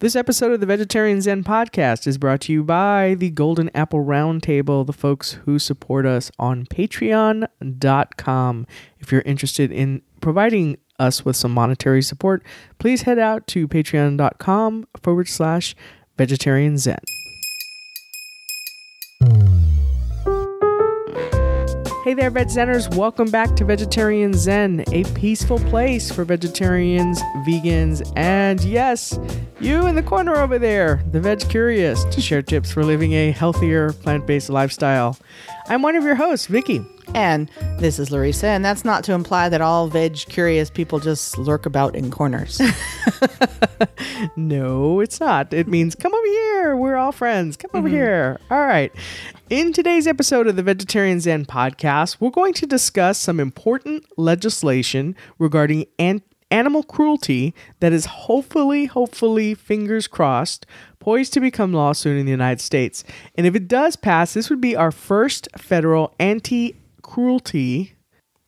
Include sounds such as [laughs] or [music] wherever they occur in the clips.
This episode of the Vegetarian Zen podcast is brought to you by the Golden Apple Roundtable, the folks who support us on patreon.com. If you're interested in providing us with some monetary support, please head out to patreon.com forward slash vegetarian zen. Hey there, Veg Zeners. Welcome back to Vegetarian Zen, a peaceful place for vegetarians, vegans, and yes, you in the corner over there, the Veg Curious, to share tips for living a healthier, plant based lifestyle. I'm one of your hosts, Vicky. And this is Larissa, and that's not to imply that all veg curious people just lurk about in corners. [laughs] [laughs] No, it's not. It means come over here. We're all friends. Come over mm-hmm. here. All right. In today's episode of the Vegetarian Zen podcast, we're going to discuss some important legislation regarding an- animal cruelty that is hopefully, hopefully, fingers crossed, poised to become law soon in the United States. And if it does pass, this would be our first federal anti cruelty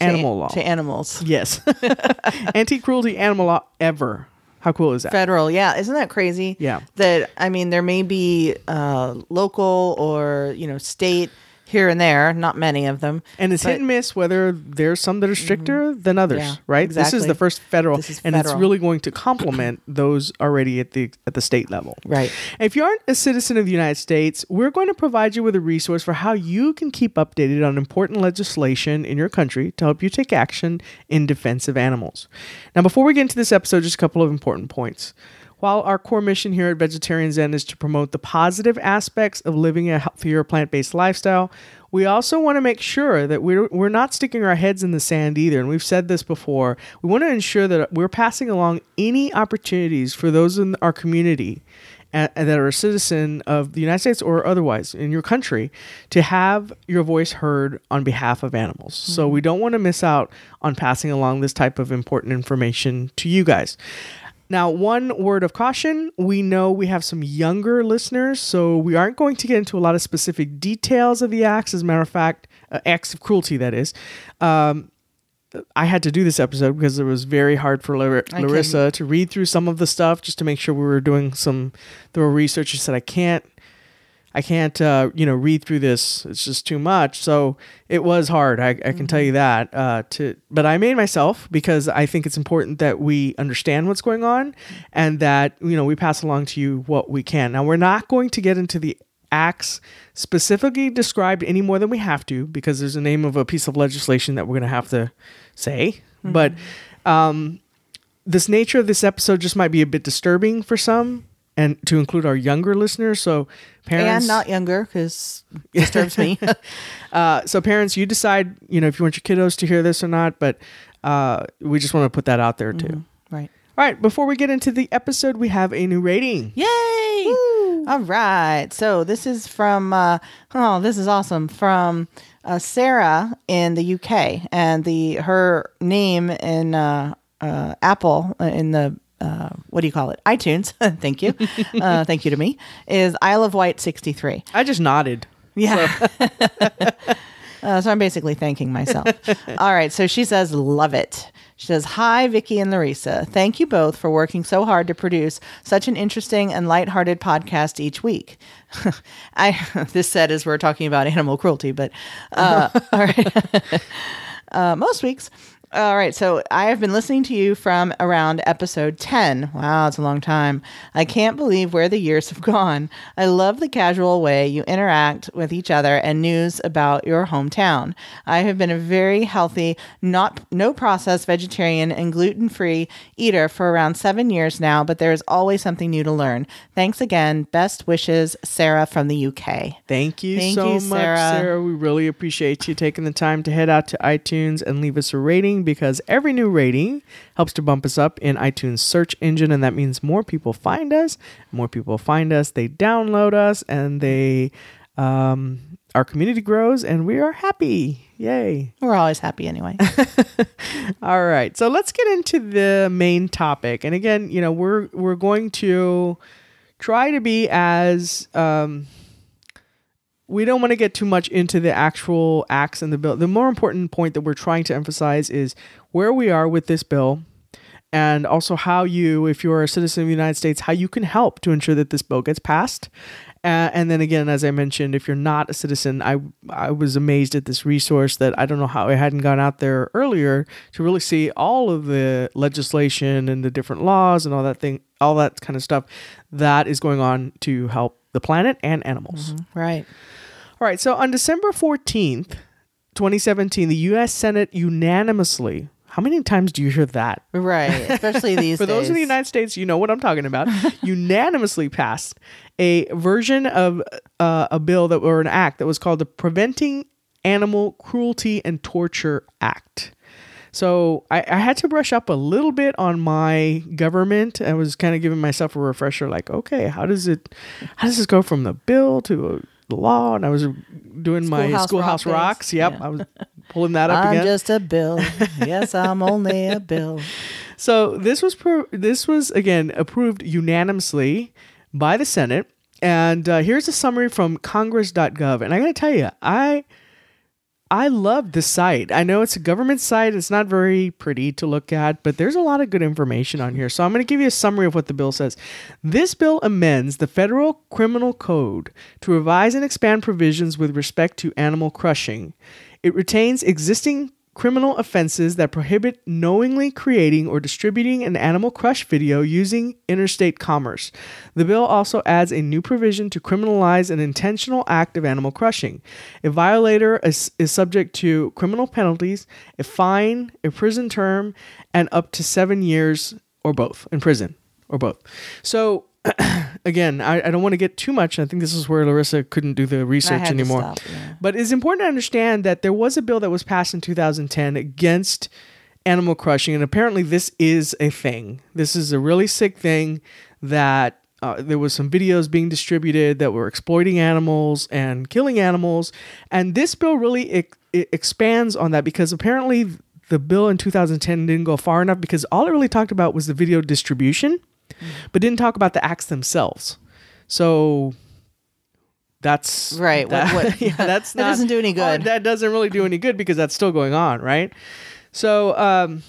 animal law. to animals. [laughs] yes. [laughs] anti cruelty animal law ever. How cool is that? Federal, yeah, isn't that crazy? Yeah. That I mean, there may be uh, local or you know state here and there, not many of them, And it's but- Mm-hmm. hit and miss whether there's some that are stricter than others, Yeah, right? This is the first federal, is and it's really going to complement those already at the at the state level. Right. If you aren't a citizen of the United States, we're going to provide you with a resource for how you can keep updated on important legislation in your country to help you take action in defense of animals. Now, before we get into this episode, just a couple of important points. While our core mission here at Vegetarian Zen is to promote the positive aspects of living a healthier plant based lifestyle, we also want to make sure that we're, we're not sticking our heads in the sand either. And we've said this before. We want to ensure that we're passing along any opportunities for those in our community uh, that are a citizen of the United States or otherwise in your country to have your voice heard on behalf of animals. So we don't want to miss out on passing along this type of important information to you guys. Now, one word of caution we know we have some younger listeners, so we aren't going to get into a lot of specific details of the acts. As a matter of fact, uh, acts of cruelty, that is. Um, I had to do this episode because it was very hard for Lar- Larissa to read through some of the stuff just to make sure we were doing some thorough research. She said, I can't. I can't, uh, you know, read through this. It's just too much. So it was hard. I, I can tell you that. Uh, to, but I made myself because I think it's important that we understand what's going on, and that you know we pass along to you what we can. Now we're not going to get into the acts specifically described any more than we have to because there's a name of a piece of legislation that we're going to have to say. But um, this nature of this episode just might be a bit disturbing for some and to include our younger listeners so parents and not younger because it disturbs me. [laughs] uh, so parents you decide you know if you want your kiddos to hear this or not but uh, we just want to put that out there too right. all right before we get into the episode we have a new rating Yay! All right. So this is from, uh, oh, this is awesome. From uh, Sarah in the UK. And the her name in uh, uh, Apple, in the, uh, what do you call it? iTunes. [laughs] thank you. [laughs] uh, thank you to me. Is Isle of Wight 63. i just nodded Yeah. [laughs] Uh, so I'm basically thanking myself. All right. So she says, love it. She says, Hi, Vicky and Larissa. Thank you both for working so hard to produce such an interesting and lighthearted podcast each week. I this said as we're talking about animal cruelty, but uh, all right. uh, most weeks. All right, so I have been listening to you from around episode 10. Wow, it's a long time. I can't believe where the years have [laughs] gone. I love the casual way you interact with each other and news about your hometown. I have been a very healthy, not no processed vegetarian and gluten-free eater for around 7 years now, but there is always something new to learn. Thanks again. Best wishes, Sarah from the UK. Thank you Thank so you, much, Sarah. Sarah. We really appreciate you taking the time to head out to iTunes and leave us a rating because every new rating helps to bump us up in iTunes search engine, and that means more people find us. More people find us, they download us, and they um, our community grows, and we are happy. Yay! We're always happy anyway. [laughs] All right, so let's get into the main topic. And again, you know, we're we're going to try to be as um, we don't want to get too much into the actual acts and the bill. The more important point that we're trying to emphasize is where we are with this bill and also how you, if you're a citizen of the United States, how you can help to ensure that this bill gets passed. Uh, and then again, as I mentioned, if you're not a citizen, I I was amazed at this resource that I don't know how it hadn't gone out there earlier to really see all of the legislation and the different laws and all that thing, all that kind of stuff that is going on to help the planet and animals. Right. All right, so on December 14th, 2017, the US Senate unanimously how many times do you hear that? Right. Especially [laughs] these For those in the. United States, you know what I'm talking about. [laughs] unanimously passed a version of uh, a bill that or an act that was called the Preventing Animal Cruelty and Torture Act. So I, I had to brush up a little bit on my government. I was kind of giving myself a refresher, like, okay, how does it, how does this go from the bill to a the law? And I was doing my Schoolhouse schoolhouse Rock days. rocks. Yep, Yeah. I was pulling that up again. I'm again. just a bill. yes, I'm only a [laughs] bill. So this was pro- this was again approved unanimously by the Senate. And uh, here's a summary from Congress.gov. And I got to tell you, I I love this site. I know it's a government site. It's not very pretty to look at, but there's a lot of good information on here. So I'm going to give you a summary of what the bill says. This bill amends the federal criminal code to revise and expand provisions with respect to animal crushing. It retains existing criminal offenses that prohibit knowingly creating or distributing an animal crush video using interstate commerce. The bill also adds a new provision to criminalize an intentional act of animal crushing. A violator is, is subject to criminal penalties, a fine, a prison term, and up to seven years or both in prison or both. So, [coughs] again, I, I don't want to get too much. I think this is where Larissa couldn't do the research anymore. stop, yeah. But it's important to understand that there was a bill that was passed in 2010 against animal crushing, and apparently this is a thing. This is a really sick thing that uh, there was some videos being distributed that were exploiting animals and killing animals, and this bill really it expands on that because apparently the bill in 2010 didn't go far enough because all it really talked about was the video distribution, but didn't talk about the acts themselves. So that's Right, that- what- [laughs] yeah, [laughs] that's that doesn't do any good. that doesn't really do any good because that's still going on, right? So, um,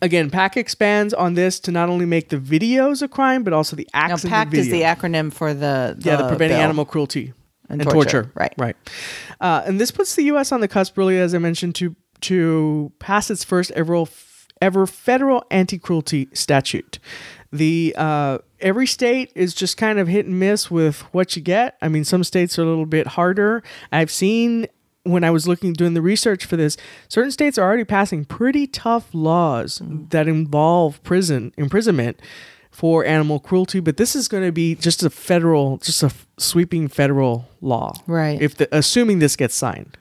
again, PACT expands on this to not only make the videos a crime, but also the Now, acts in PACT the is the acronym for the, yeah, the preventing bill. animal cruelty And and, torture, torture. right. right. Uh, and this puts the U.S. on the cusp, really, as I mentioned, to to pass its first ever ever federal anti cruelty statute. The uh, every state is just kind of hit and miss with what you get. I mean, some states are a little bit harder. I've seen when I was looking doing the research for this, certain states are already passing pretty tough laws that involve prison imprisonment for animal cruelty. But this is going to be just a federal, just a sweeping federal law, Right. If the, assuming this gets signed.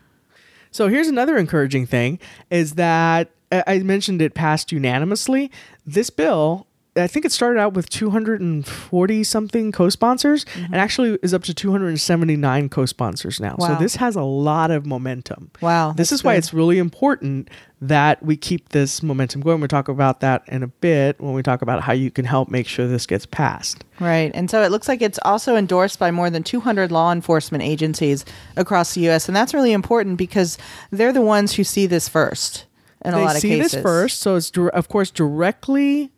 So here's another encouraging thing is that I mentioned it passed unanimously. This bill, I think it started out with 240 something co-sponsors mm-hmm. and actually is up to 279 co-sponsors now. So this has a lot of momentum. Wow, This is why it's really important that we keep this momentum going. We'll talk about that in a bit when we talk about how you can help make sure this gets passed. Right. And so it looks like it's also endorsed by more than 200 law enforcement agencies across the U.S. And that's really important because they're the ones who see this first in a they lot of see this first, so it's of course directly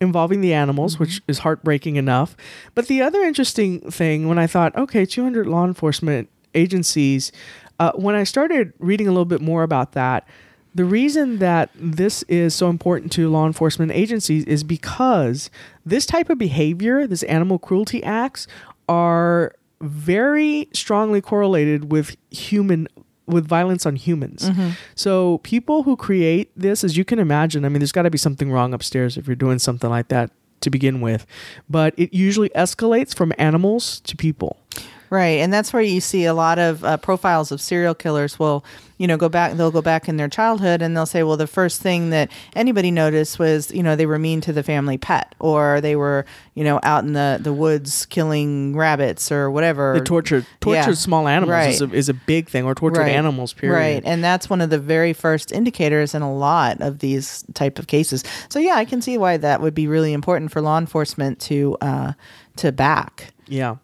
involving the animals, which Mm-hmm. is heartbreaking enough. But the other interesting thing, when I thought, okay, 200 law enforcement agencies, uh, when I started reading a little bit more about that, the reason that this is so important to law enforcement agencies is because this type of behavior, this animal cruelty acts, are very strongly correlated with human with violence on humans. Mm-hmm. So people who create this, as you can imagine, I mean, there's got to be something wrong upstairs if you're doing something like that to begin with. But it usually escalates from animals to people. Right, and that's where you see a lot of uh, profiles of serial killers. Will you know go back? They'll go back in their childhood, and they'll say, "Well, the first thing that anybody noticed was you know they were mean to the family pet, or they were you know out in the the woods killing rabbits or whatever." The tortured, tortured Yeah, small animals is, a, is a big thing, or tortured Right. animals. Period. Right, and that's one of the very first indicators in a lot of these type of cases. So yeah, I can see why that would be really important for law enforcement to uh, to back. Yeah.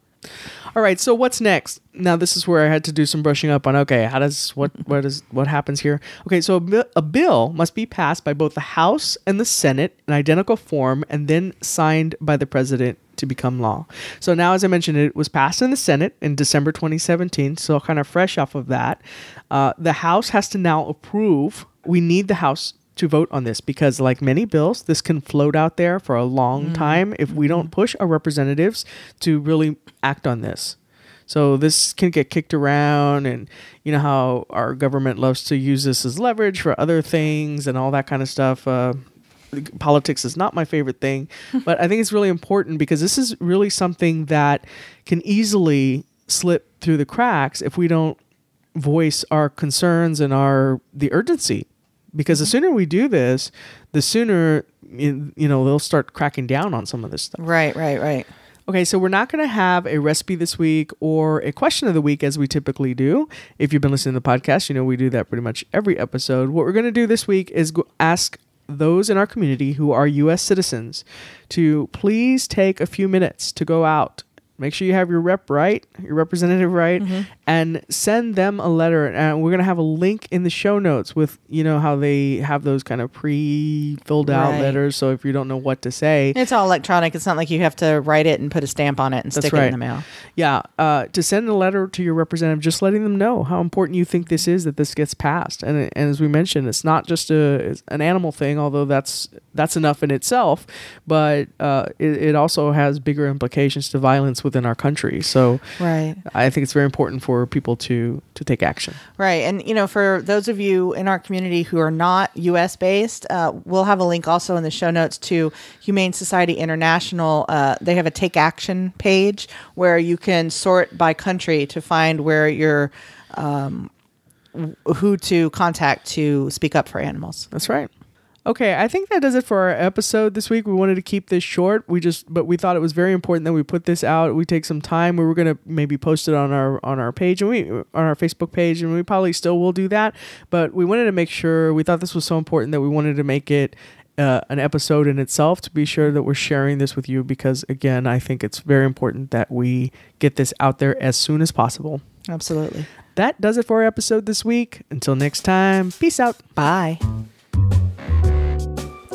All right, so what's next? Now this is where I had to do some brushing up on. Okay, how does what [laughs] what is what happens here? Okay, so a, a bill must be passed by both the House and the Senate in identical form, and then signed by the president to become law. So now, as I mentioned, it was passed in the Senate in December 2017. So kind of fresh off of that, uh, the House has to now approve. We need the House to vote on this because, like many bills, this can float out there for a long time if we don't push our representatives to really act on this. So this can get kicked around, and you know how our government loves to use this as leverage for other things and all that kind of stuff. Uh, politics is not my favorite thing, [laughs] but I think it's really important because this is really something that can easily slip through the cracks if we don't voice our concerns and our the urgency because the mm-hmm. sooner we do this the sooner you you know they'll start cracking down on some of this stuff Right, right, right. Okay, so we're not going to have a recipe this week or a question of the week as we typically do. If you've been listening to the podcast, you know we do that pretty much every episode. What we're going to do this week is ask those in our community who are U.S. citizens to please take a few minutes to go out. Make sure you have your rep right, your representative right, and send them a letter. And we're going to have a link in the show notes with, you know, how they have those kind of pre filled out Right. letters. So if you don't know what to say, It's all electronic. It's not like you have to write it and put a stamp on it and stick it in the mail. Yeah, uh, to send a letter to your representative, just letting them know how important you think this is that this gets passed. And, and as we mentioned, it's not just a it's an animal thing, although that's that's enough in itself, but uh, it, it also has bigger implications to violence within our country. So Right. I think it's very important for people to to take action. Right. And, you know, for those of you in our community who are not US based, uh, we'll have a link also in the show notes to Humane Society International. Uh, they have a take action page where you can sort by country to find where you're, um, who to contact to speak up for animals. That's right. Okay, I think that does it for our episode this week. We wanted to keep this short. We just but we thought it was very important that we put this out. We take some time. We were going to maybe post it on our on our page and we on our Facebook page and we probably still will do that, but we wanted to make sure we thought this was so important that we wanted to make it uh, an episode in itself to be sure that we're sharing this with you because again, I think it's very important that we get this out there as soon as possible. Absolutely. That does it for our episode this week. Until next time, peace out. Bye.